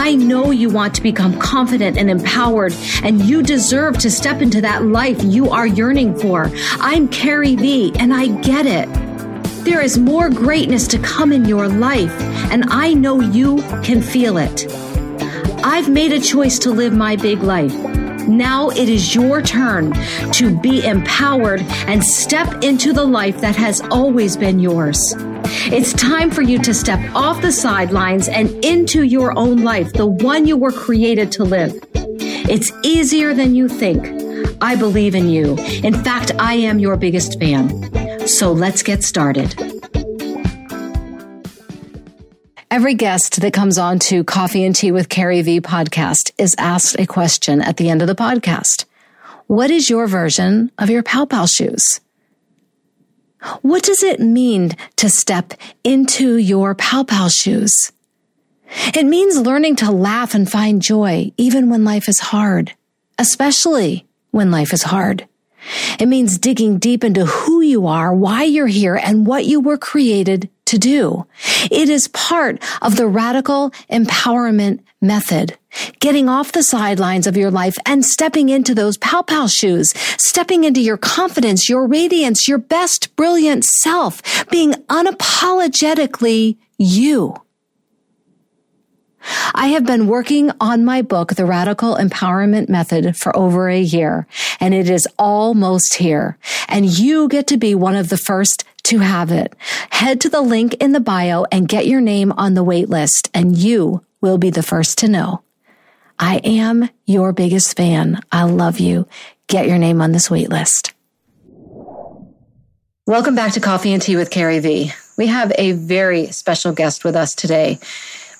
I know you want to become confident and empowered, and you deserve to step into that life you are yearning for. I'm Carrie V, and I get it. There is more greatness to come in your life, and I know you can feel it. I've made a choice to live my big life. Now it is your turn to be empowered and step into the life that has always been yours. It's time for you to step off the sidelines and into your own life, the one you were created to live. It's easier than you think. I believe in you. In fact, I am your biggest fan. So let's get started. Every guest that comes on to Coffee and Tea with Carrie V podcast is asked a question at the end of the podcast. What is your version of your pow pow shoes? What does it mean to step into your pow pow shoes? It means learning to laugh and find joy even when life is hard, especially when life is hard. It means digging deep into who you are, why you're here, and what you were created to do. It is part of the radical empowerment method. Getting off the sidelines of your life and stepping into those pow pow shoes, stepping into your confidence, your radiance, your best brilliant self, being unapologetically you. I have been working on my book, The Radical Empowerment Method, for over a year, and it is almost here. And you get to be one of the first to have it. Head to the link in the bio and get your name on the wait list, and you will be the first to know. I am your biggest fan. I love you. Get your name on this wait list. Welcome back to Coffee and Tea with Carrie V. We have a very special guest with us today.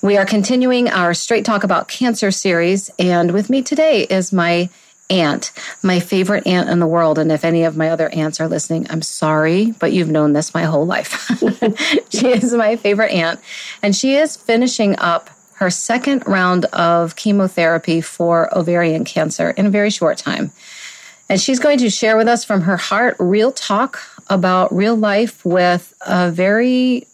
We are continuing our Straight Talk About Cancer series, and with me today is my aunt, my favorite aunt in the world. And if any of my other aunts are listening, I'm sorry, but you've known this my whole life. she is my favorite aunt, and she is finishing up her second round of chemotherapy for ovarian cancer in a very short time. And she's going to share with us from her heart real talk about real life with a very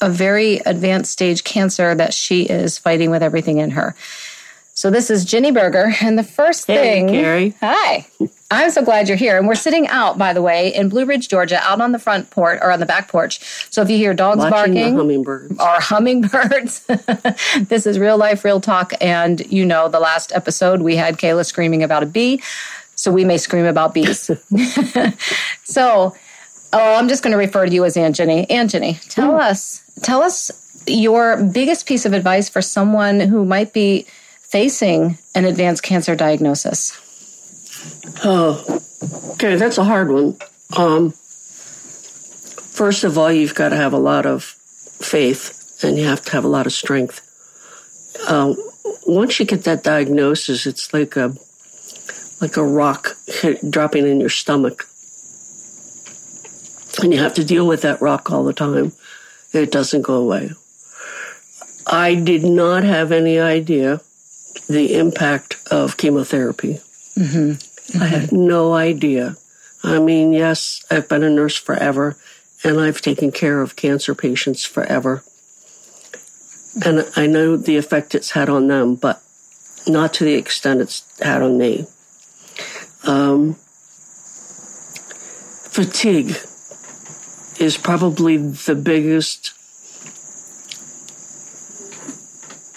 a very advanced stage cancer that she is fighting with everything in her. So this is Ginny Berger, and the first hey, thing. Carrie. Hi. I'm so glad you're here. And we're sitting out, by the way, in Blue Ridge, Georgia, out on the front porch or on the back porch. So if you hear dogs Watching barking hummingbirds. or hummingbirds, this is real life, real talk. And you know, the last episode we had Kayla screaming about a bee. So we may scream about bees. so oh, I'm just going to refer to you as Aunt Ginny. Aunt Ginny, tell mm. us, tell us your biggest piece of advice for someone who might be facing an advanced cancer diagnosis. Oh, okay, that's a hard one. Um, first of all, you've got to have a lot of faith and you have to have a lot of strength. Um, once you get that diagnosis, it's like a like a rock dropping in your stomach, and you have to deal with that rock all the time. It doesn't go away. I did not have any idea the impact of chemotherapy. Mm-hmm. Mm-hmm. I had no idea. I mean, yes, I've been a nurse forever and I've taken care of cancer patients forever. And I know the effect it's had on them, but not to the extent it's had on me. Um, fatigue is probably the biggest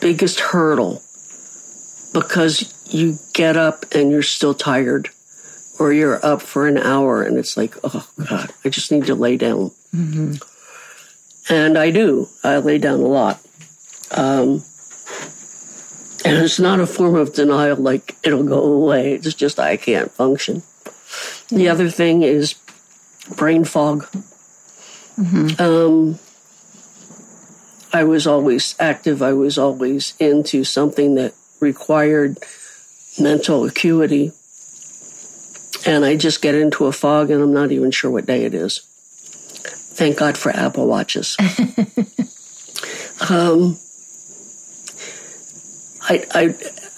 biggest hurdle because you get up and you're still tired or you're up for an hour and it's like oh god i just need to lay down mm-hmm. and i do i lay down a lot um, and it's not a form of denial like it'll go away it's just i can't function mm-hmm. the other thing is brain fog mm-hmm. um, i was always active i was always into something that required mental acuity. and I just get into a fog and I'm not even sure what day it is. Thank God for Apple Watches. um, I, I,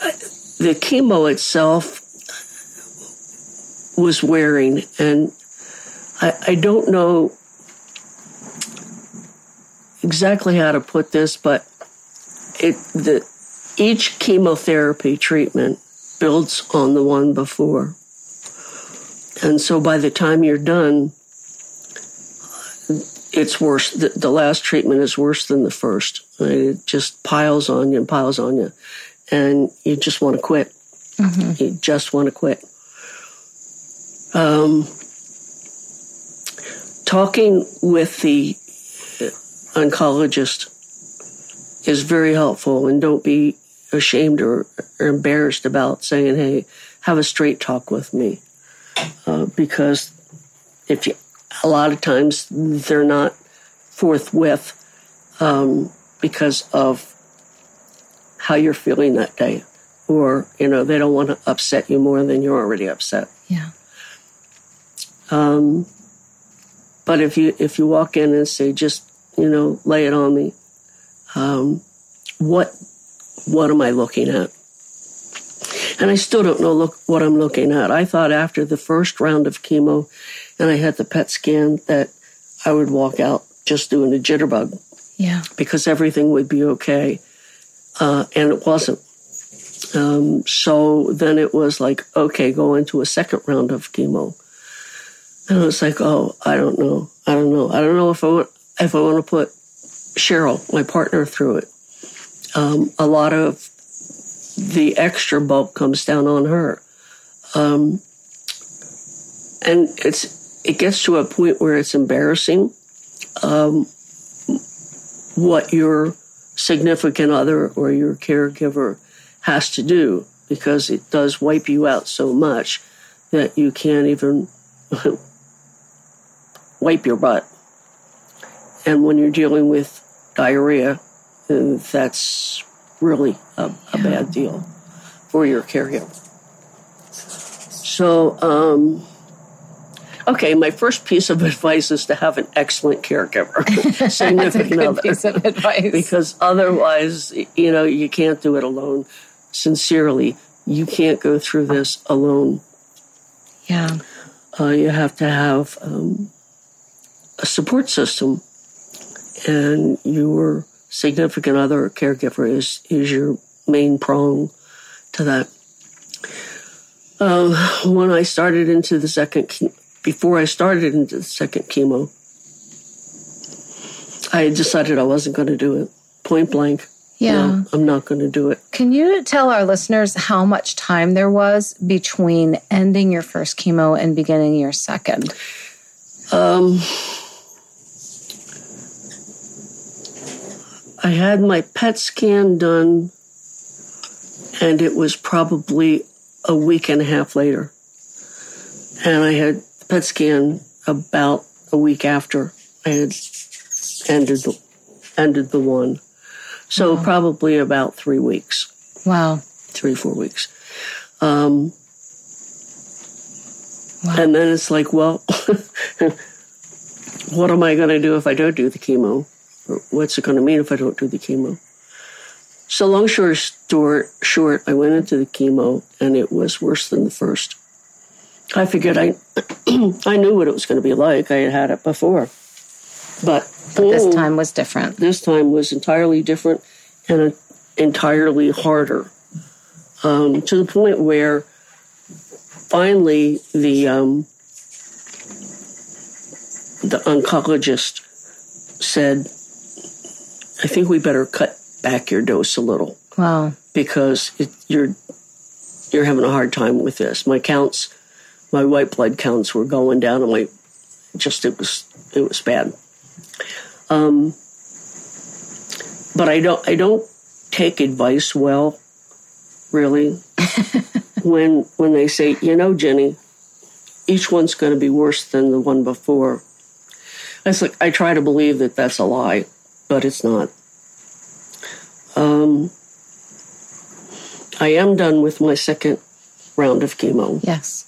I, the chemo itself was wearing, and I, I don't know exactly how to put this, but it the each chemotherapy treatment builds on the one before. And so by the time you're done, it's worse. The, the last treatment is worse than the first. It just piles on you and piles on you. And you just want to quit. Mm-hmm. You just want to quit. Um, talking with the oncologist is very helpful and don't be ashamed or, or embarrassed about saying, hey, have a straight talk with me. Uh, because if you, a lot of times they're not forthwith um, because of how you're feeling that day. Or, you know, they don't want to upset you more than you're already upset. Yeah. Um, but if you if you walk in and say, just you know, lay it on me, um, what what am I looking at? And I still don't know look what I'm looking at. I thought after the first round of chemo and I had the PET scan that I would walk out just doing a jitterbug. Yeah. Because everything would be okay. Uh, and it wasn't. Um, so then it was like, okay, go into a second round of chemo. And I was like, oh, I don't know. I don't know. I don't know if I want, if I want to put Cheryl, my partner, through it. Um, a lot of the extra bulk comes down on her. Um, and it's it gets to a point where it's embarrassing um, what your significant other or your caregiver has to do because it does wipe you out so much that you can't even wipe your butt. And when you're dealing with diarrhea, that's really a, a yeah. bad deal for your caregiver. So, um, okay, my first piece of advice is to have an excellent caregiver, significant other. Piece of advice. because otherwise, you know, you can't do it alone. Sincerely, you can't go through this alone. Yeah. Uh, you have to have um, a support system, and your significant other or caregiver is is your main prong to that. Um, when I started into the second, before I started into the second chemo, I decided I wasn't going to do it. Point blank. Yeah. No, I'm not going to do it. Can you tell our listeners how much time there was between ending your first chemo and beginning your second? Um, I had my PET scan done, and it was probably a week and a half later. And I had the PET scan about a week after I had ended the, ended the one. So wow. probably about three weeks. Wow. Three, four weeks. Um, wow. And then it's like, well, what am I going to do if I don't do the chemo? What's it going to mean if I don't do the chemo? So long story short, short, I went into the chemo and it was worse than the first. I figured I, I knew what it was going to be like. I had had it before, but, but this time was different. This time was entirely different and entirely harder. Um, to the point where finally the um, the oncologist said, I think we better cut back your dose a little. Wow. Because it, you're you're having a hard time with this. My counts, my white blood counts were going down, and my just it was it was bad. Um, but I don't I don't take advice well, really. when when they say, you know, Ginny, each one's going to be worse than the one before. I like I try to believe that that's a lie but it's not. Um, I am done with my second round of chemo. Yes.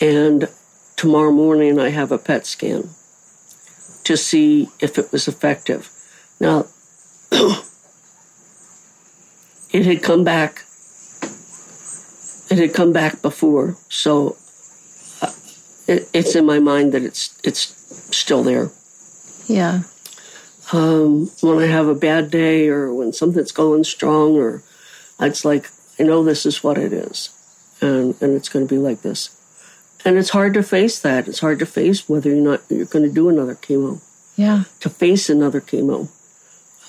And tomorrow morning, I have a PET scan to see if it was effective. Now, it had come back. It had come back before, so uh, it, it's in my mind that it's it's still there. Yeah. Um, when I have a bad day or when something's going strong, or it's like I know this is what it is, and and it's going to be like this, and it's hard to face that. It's hard to face whether you're not you're going to do another chemo. Yeah. To face another chemo.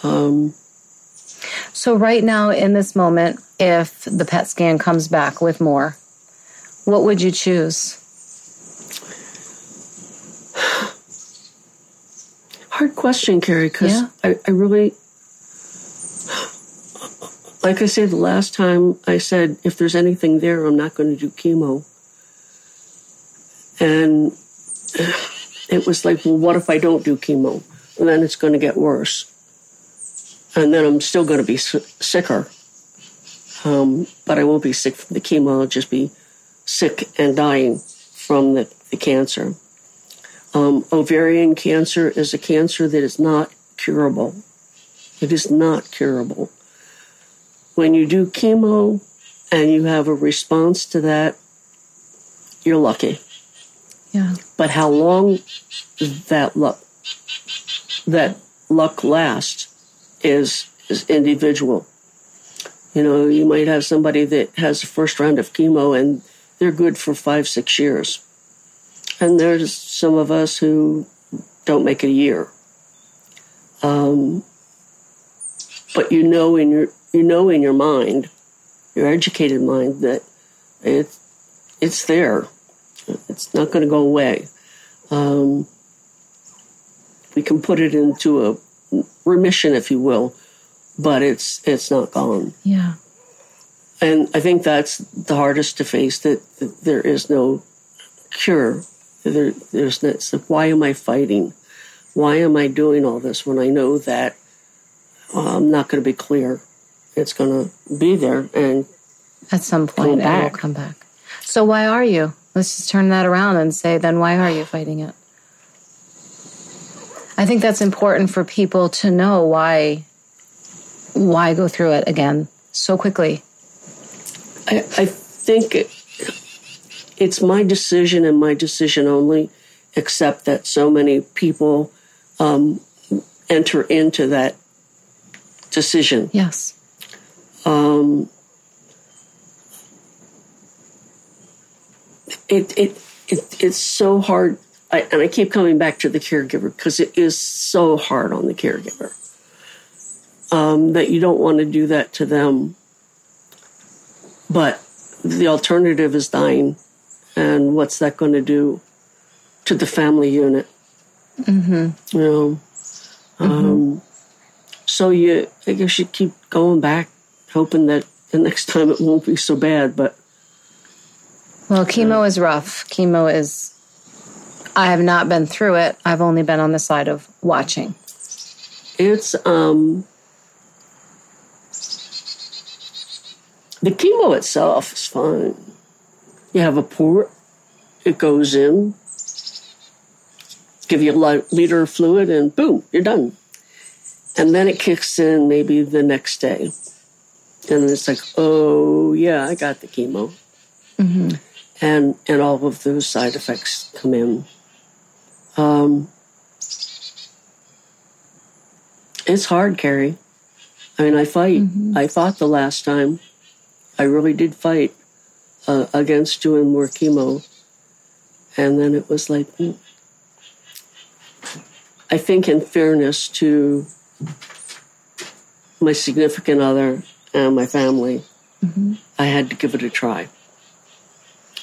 Um, so, right now, in this moment, if the PET scan comes back with more, what would you choose? Hard question, Carrie, because Yeah. I, I really, like I said, the last time I said, if there's anything there, I'm not going to do chemo. And it was like, well, what if I don't do chemo? And then it's going to get worse. And then I'm still going to be sicker. Um, but I won't be sick from the chemo. I'll just be sick and dying from the, the cancer. Um, ovarian cancer is a cancer that is not curable. It is not curable. When you do chemo and you have a response to that, you're lucky. Yeah. But how long that luck that luck lasts is is individual. You know, you might have somebody that has the first round of chemo and they're good for five, six years. And there's some of us who don't make it a year. Um, but you know in your you know in your mind, your educated mind, that it it's there. It's not going to go away. Um, we can put it into a remission, if you will, but it's it's not gone. Yeah. And I think that's the hardest to face. That, that there is no cure. There, there's like, why am I fighting? Why am I doing all this when I know that uh, I'm not going to be clear? It's going to be there, and At some point, it will come back. So, why are you? Let's just turn that around and say, then why are you fighting it? I think that's important for people to know why why go through it again so quickly. I, I think it, it's my decision and my decision only, except that so many people um, enter into that decision. Yes. Um, it, it, it, it's so hard. I, and I keep coming back to the caregiver because it is so hard on the caregiver um, that you don't want to do that to them. But the alternative is dying. And what's that going to do to the family unit? Mm-hmm. You know? Um, so you, I guess you keep going back, hoping that the next time it won't be so bad. But Well, chemo is rough. Chemo is I have not been through it. I've only been on the side of watching. it's um, the chemo itself is fine. You have a port, it goes in, give you a liter of fluid, and boom, you're done. And then it kicks in maybe the next day. And it's like, oh, yeah, I got the chemo. And, and all of those side effects come in. Um, it's hard, Carrie. I mean, I fight. I fought the last time. I really did fight uh, against doing more chemo. And then it was like, hmm. I think, in fairness to my significant other and my family, I had to give it a try.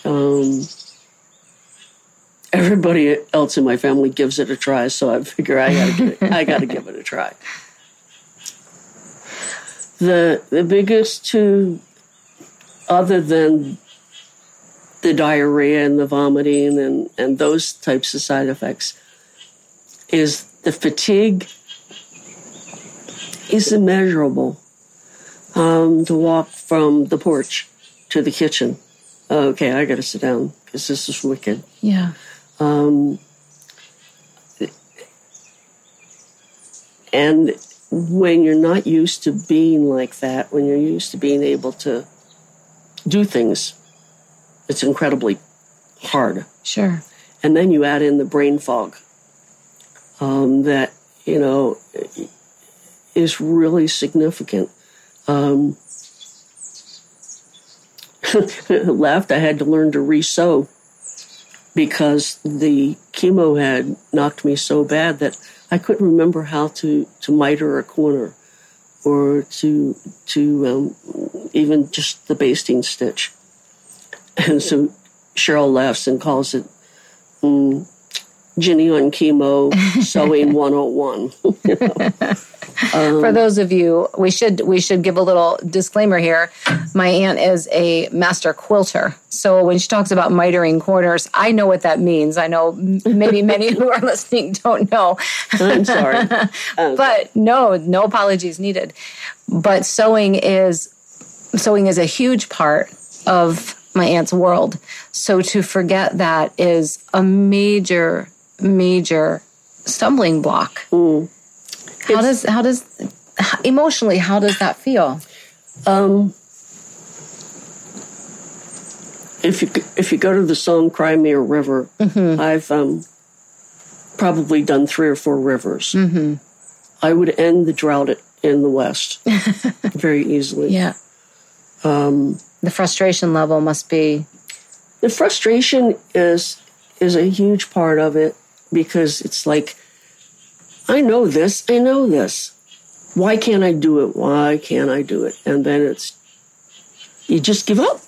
Um, everybody else in my family gives it a try, so I figure I gotta, give it, I gotta give it a try. The the biggest two, other than the diarrhea and the vomiting and, and those types of side effects, is the fatigue is immeasurable. Um, to walk from the porch to the kitchen. Okay, I got to sit down because this is wicked. Yeah. Um, and when you're not used to being like that, when you're used to being able to do things, it's incredibly hard. Sure. And then you add in the brain fog um, that, you know, is really significant. Um, left, I had to learn to re-sew because the chemo had knocked me so bad that I couldn't remember how to, to miter a corner or to to um, even just the basting stitch. And so Cheryl laughs and calls it um, Ginny on chemo sewing 101. you know? Um, For those of you, we should we should give a little disclaimer here. My aunt is a master quilter, so when she talks about mitering corners, I know what that means. I know maybe many who are listening don't know. I'm sorry, um, but no, no apologies needed. But sewing is sewing is a huge part of my aunt's world. So to forget that is a major, major stumbling block. Mm. How does how does emotionally how does that feel? Um, if you if you go to the song "Cry Me a River," Mm-hmm. I've um, probably done three or four rivers. Mm-hmm. I would end the drought in the West very easily. Yeah. Um, the frustration level must be. The frustration is is a huge part of it because it's like I know this, I know this. Why can't I do it? Why can't I do it? And then it's, you just give up.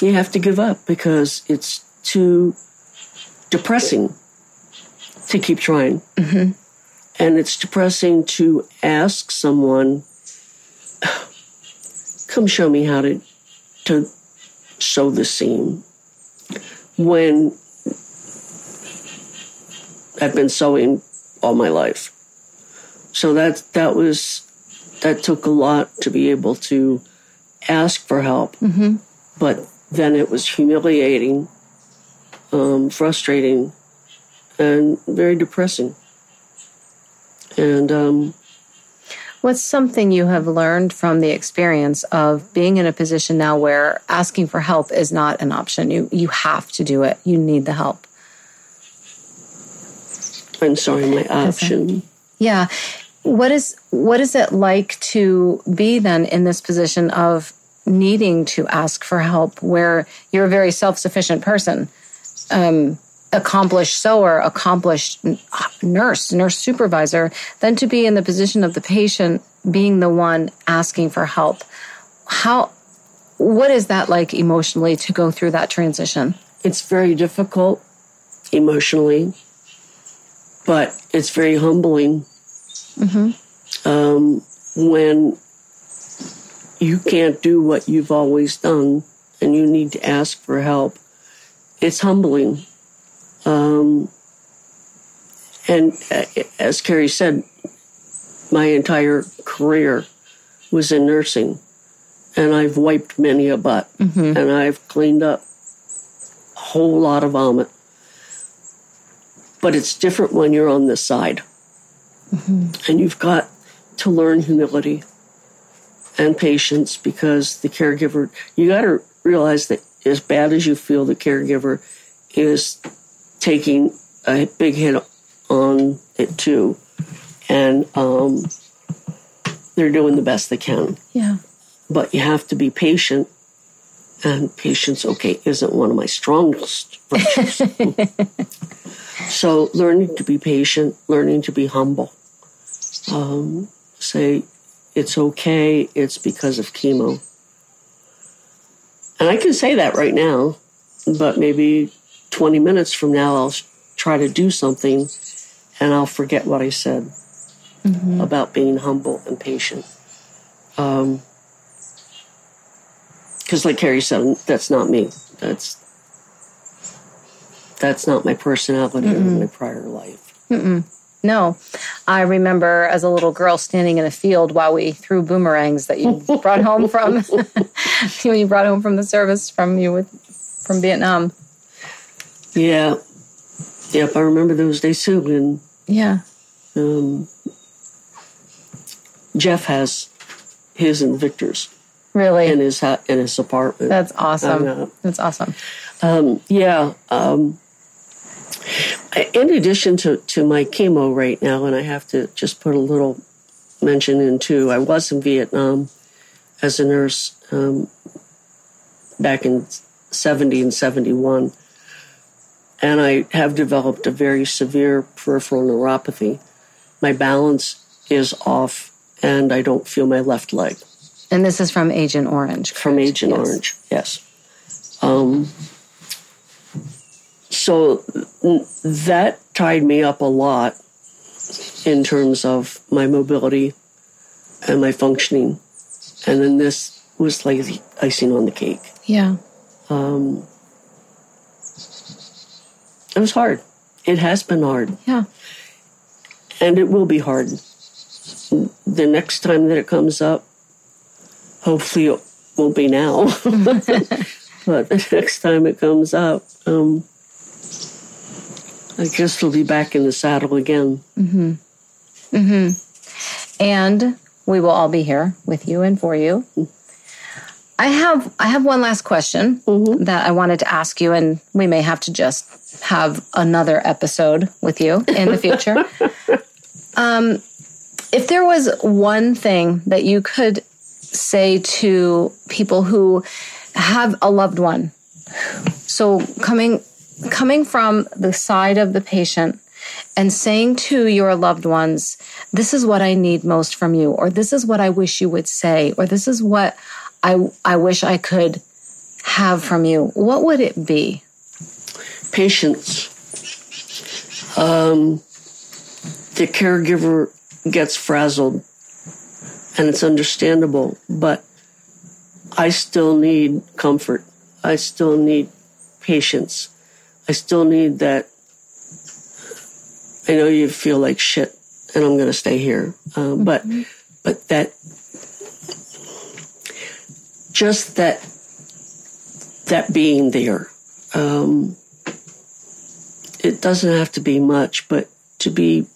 You have to give up because it's too depressing to keep trying. Mm-hmm. And it's depressing to ask someone, come show me how to, to sew the seam. When I've been sewing all my life. So that that was that took a lot to be able to ask for help. Mm-hmm. But then it was humiliating, um, frustrating, and very depressing. And um, what's something you have learned from the experience of being in a position now where asking for help is not an option? You you have to do it. You need the help. I'm sorry, my option. Yeah. What is what is it like to be then in this position of needing to ask for help where you're a very self-sufficient person? Um, accomplished sewer, accomplished nurse, nurse supervisor, then to be in the position of the patient being the one asking for help. How what is that like emotionally to go through that transition? It's very difficult emotionally but it's very humbling mm-hmm. um, when you can't do what you've always done and you need to ask for help. It's humbling. Um, and uh, as Carrie said, my entire career was in nursing, and I've wiped many a butt, mm-hmm. and I've cleaned up a whole lot of vomit but it's different when you're on this side. Mm-hmm. And you've got to learn humility and patience because the caregiver, you got to realize that as bad as you feel, the caregiver is taking a big hit on it too. And um, they're doing the best they can. Yeah. But you have to be patient. And patience, okay, isn't one of my strongest virtues. So learning to be patient, learning to be humble. Um, say it's okay. It's because of chemo. And I can say that right now, but maybe 20 minutes from now, I'll try to do something and I'll forget what I said mm-hmm. about being humble and patient. Um, because like Carrie said, that's not me. That's that's not my personality Mm-mm. or my prior life. Mm-mm. No, I remember as a little girl standing in a field while we threw boomerangs that you brought home from you brought home from the service from you with from Vietnam. Yeah. Yep, I remember those days too. And Yeah. um, Jeff has his and Victor's Really? in his ha- in his apartment. That's awesome. know. That's awesome. Um, yeah. Um, in addition to, to my chemo right now, and I have to just put a little mention in too, I was in Vietnam as a nurse um, back in 70 and 71. And I have developed a very severe peripheral neuropathy. My balance is off, and I don't feel my left leg And this is from Agent Orange. from? Agent Yes. Orange. Yes. Um, so that tied me up a lot in terms of my mobility and my functioning. And then this was like the icing on the cake. Yeah. Um, it was hard. It has been hard. Yeah. And it will be hard. The next time that it comes up, hopefully it won't be now, but the next time it comes up, um, I guess we'll be back in the saddle again. Mm-hmm. Mm-hmm. And we will all be here with you and for you. I have I have one last question that I wanted to ask you, and we may have to just have another episode with you in the future. um, if there was one thing that you could say to people who have a loved one, so coming coming from the side of the patient and saying to your loved ones, this is what I need most from you, or this is what I wish you would say, or this is what I, I wish I could have from you, what would it be? Patience. Um, the caregiver gets frazzled, and it's understandable, but I still need comfort. I still need patience. I still need that. I know you feel like shit, and I'm going to stay here, uh, but but that just that that being there. Um, it doesn't have to be much, but to be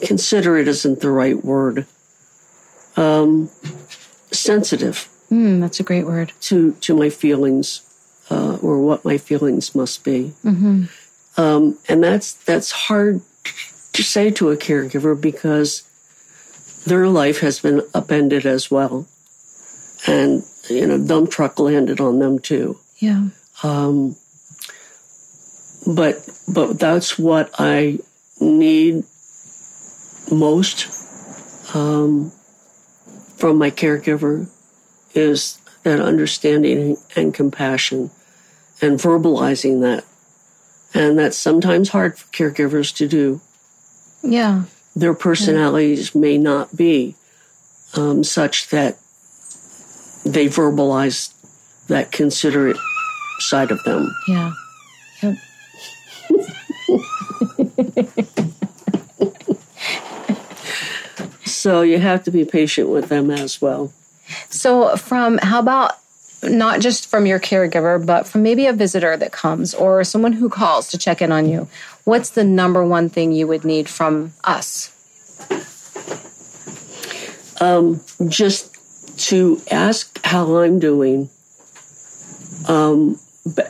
considerate isn't the right word. Um, sensitive Mm, that's a great word. to to my feelings uh, or what my feelings must be, um, and that's that's hard to say to a caregiver because their life has been upended as well, and you know dump truck landed on them too. Yeah. Um, but but that's what I need most um, from my caregiver is that understanding and compassion and verbalizing that. And that's sometimes hard for caregivers to do. Yeah. Their personalities may not be um, such that they verbalize that considerate side of them. Yeah. Yep. So you have to be patient with them as well. So, from how about not just from your caregiver, but from maybe a visitor that comes or someone who calls to check in on you? What's the number one thing you would need from us? Just to ask how I'm doing um,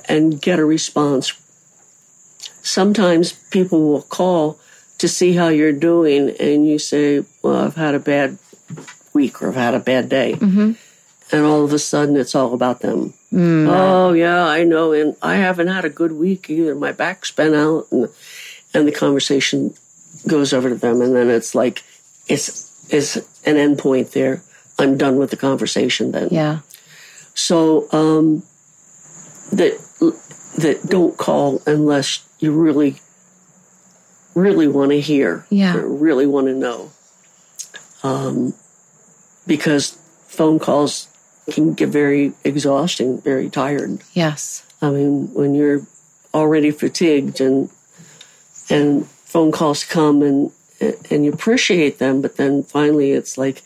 and get a response. Sometimes people will call to see how you're doing, and you say, Well, I've had a bad week or I've had a bad day. And all of a sudden, it's all about them. Oh, yeah, I know. And I haven't had a good week either. My back's been out. And, and the conversation goes over to them. And then it's like, it's, it's an end point there. I'm done with the conversation then. Yeah. So um, that that don't call unless you really really want to hear Yeah. or really want to know. Um, because phone calls can get very exhausting, very tired. Yes. I mean, when you're already fatigued and and phone calls come and and you appreciate them, but then finally it's like,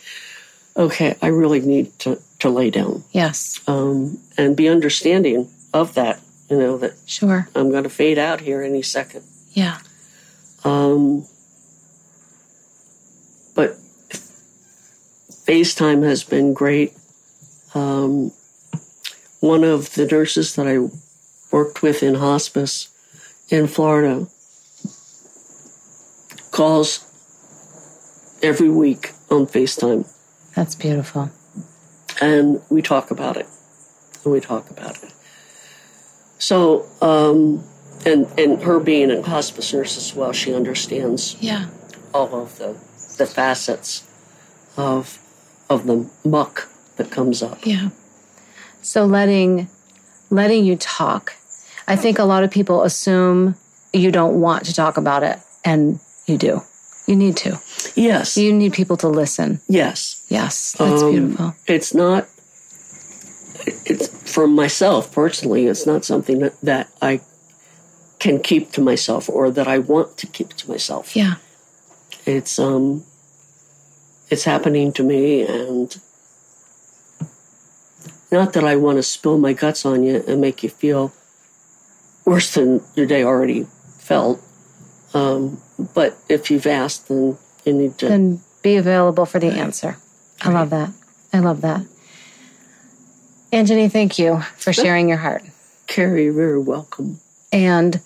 okay, I really need to to lay down Yes. um, and be understanding of that, you know, that Sure. I'm going to fade out here any second. Yeah. Um, but FaceTime has been great. Um, one of the nurses that I worked with in hospice in Florida calls every week on FaceTime That's beautiful. and we talk about it. And we talk about it. So, um, and and her being a hospice nurse as well, she understands Yeah. all of the the facets of of the muck that comes up. Yeah. So letting letting you talk. I think a lot of people assume you don't want to talk about it and you do. You need to. Yes, You need people to listen. yes. Yes. That's Um, beautiful. It's not. It's for myself personally. It's not something that, that I can keep to myself or that I want to keep to myself. Yeah. it's um it's happening to me and not that I want to spill my guts on you and make you feel worse than your day already felt. Um, but if you've asked, then you need to. Then be available for the answer. I love that. I love that. Aunt Ginny, thank you for sharing your heart. Carrie, you're very welcome. And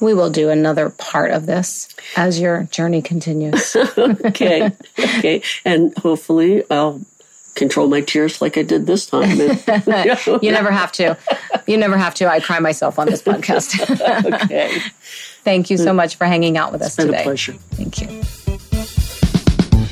we will do another part of this as your journey continues. Okay, okay, and hopefully I'll control my tears like I did this time. you never have to. You never have to. I cry myself on this podcast. okay, Thank you so mm. much for hanging out with us been today. a pleasure. Thank you.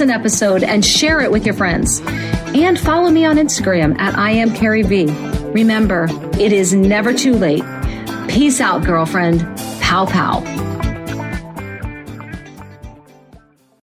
an episode and share it with your friends. And follow me on Instagram at I am Carrie V. Remember, it is never too late. Peace out, girlfriend. Pow pow.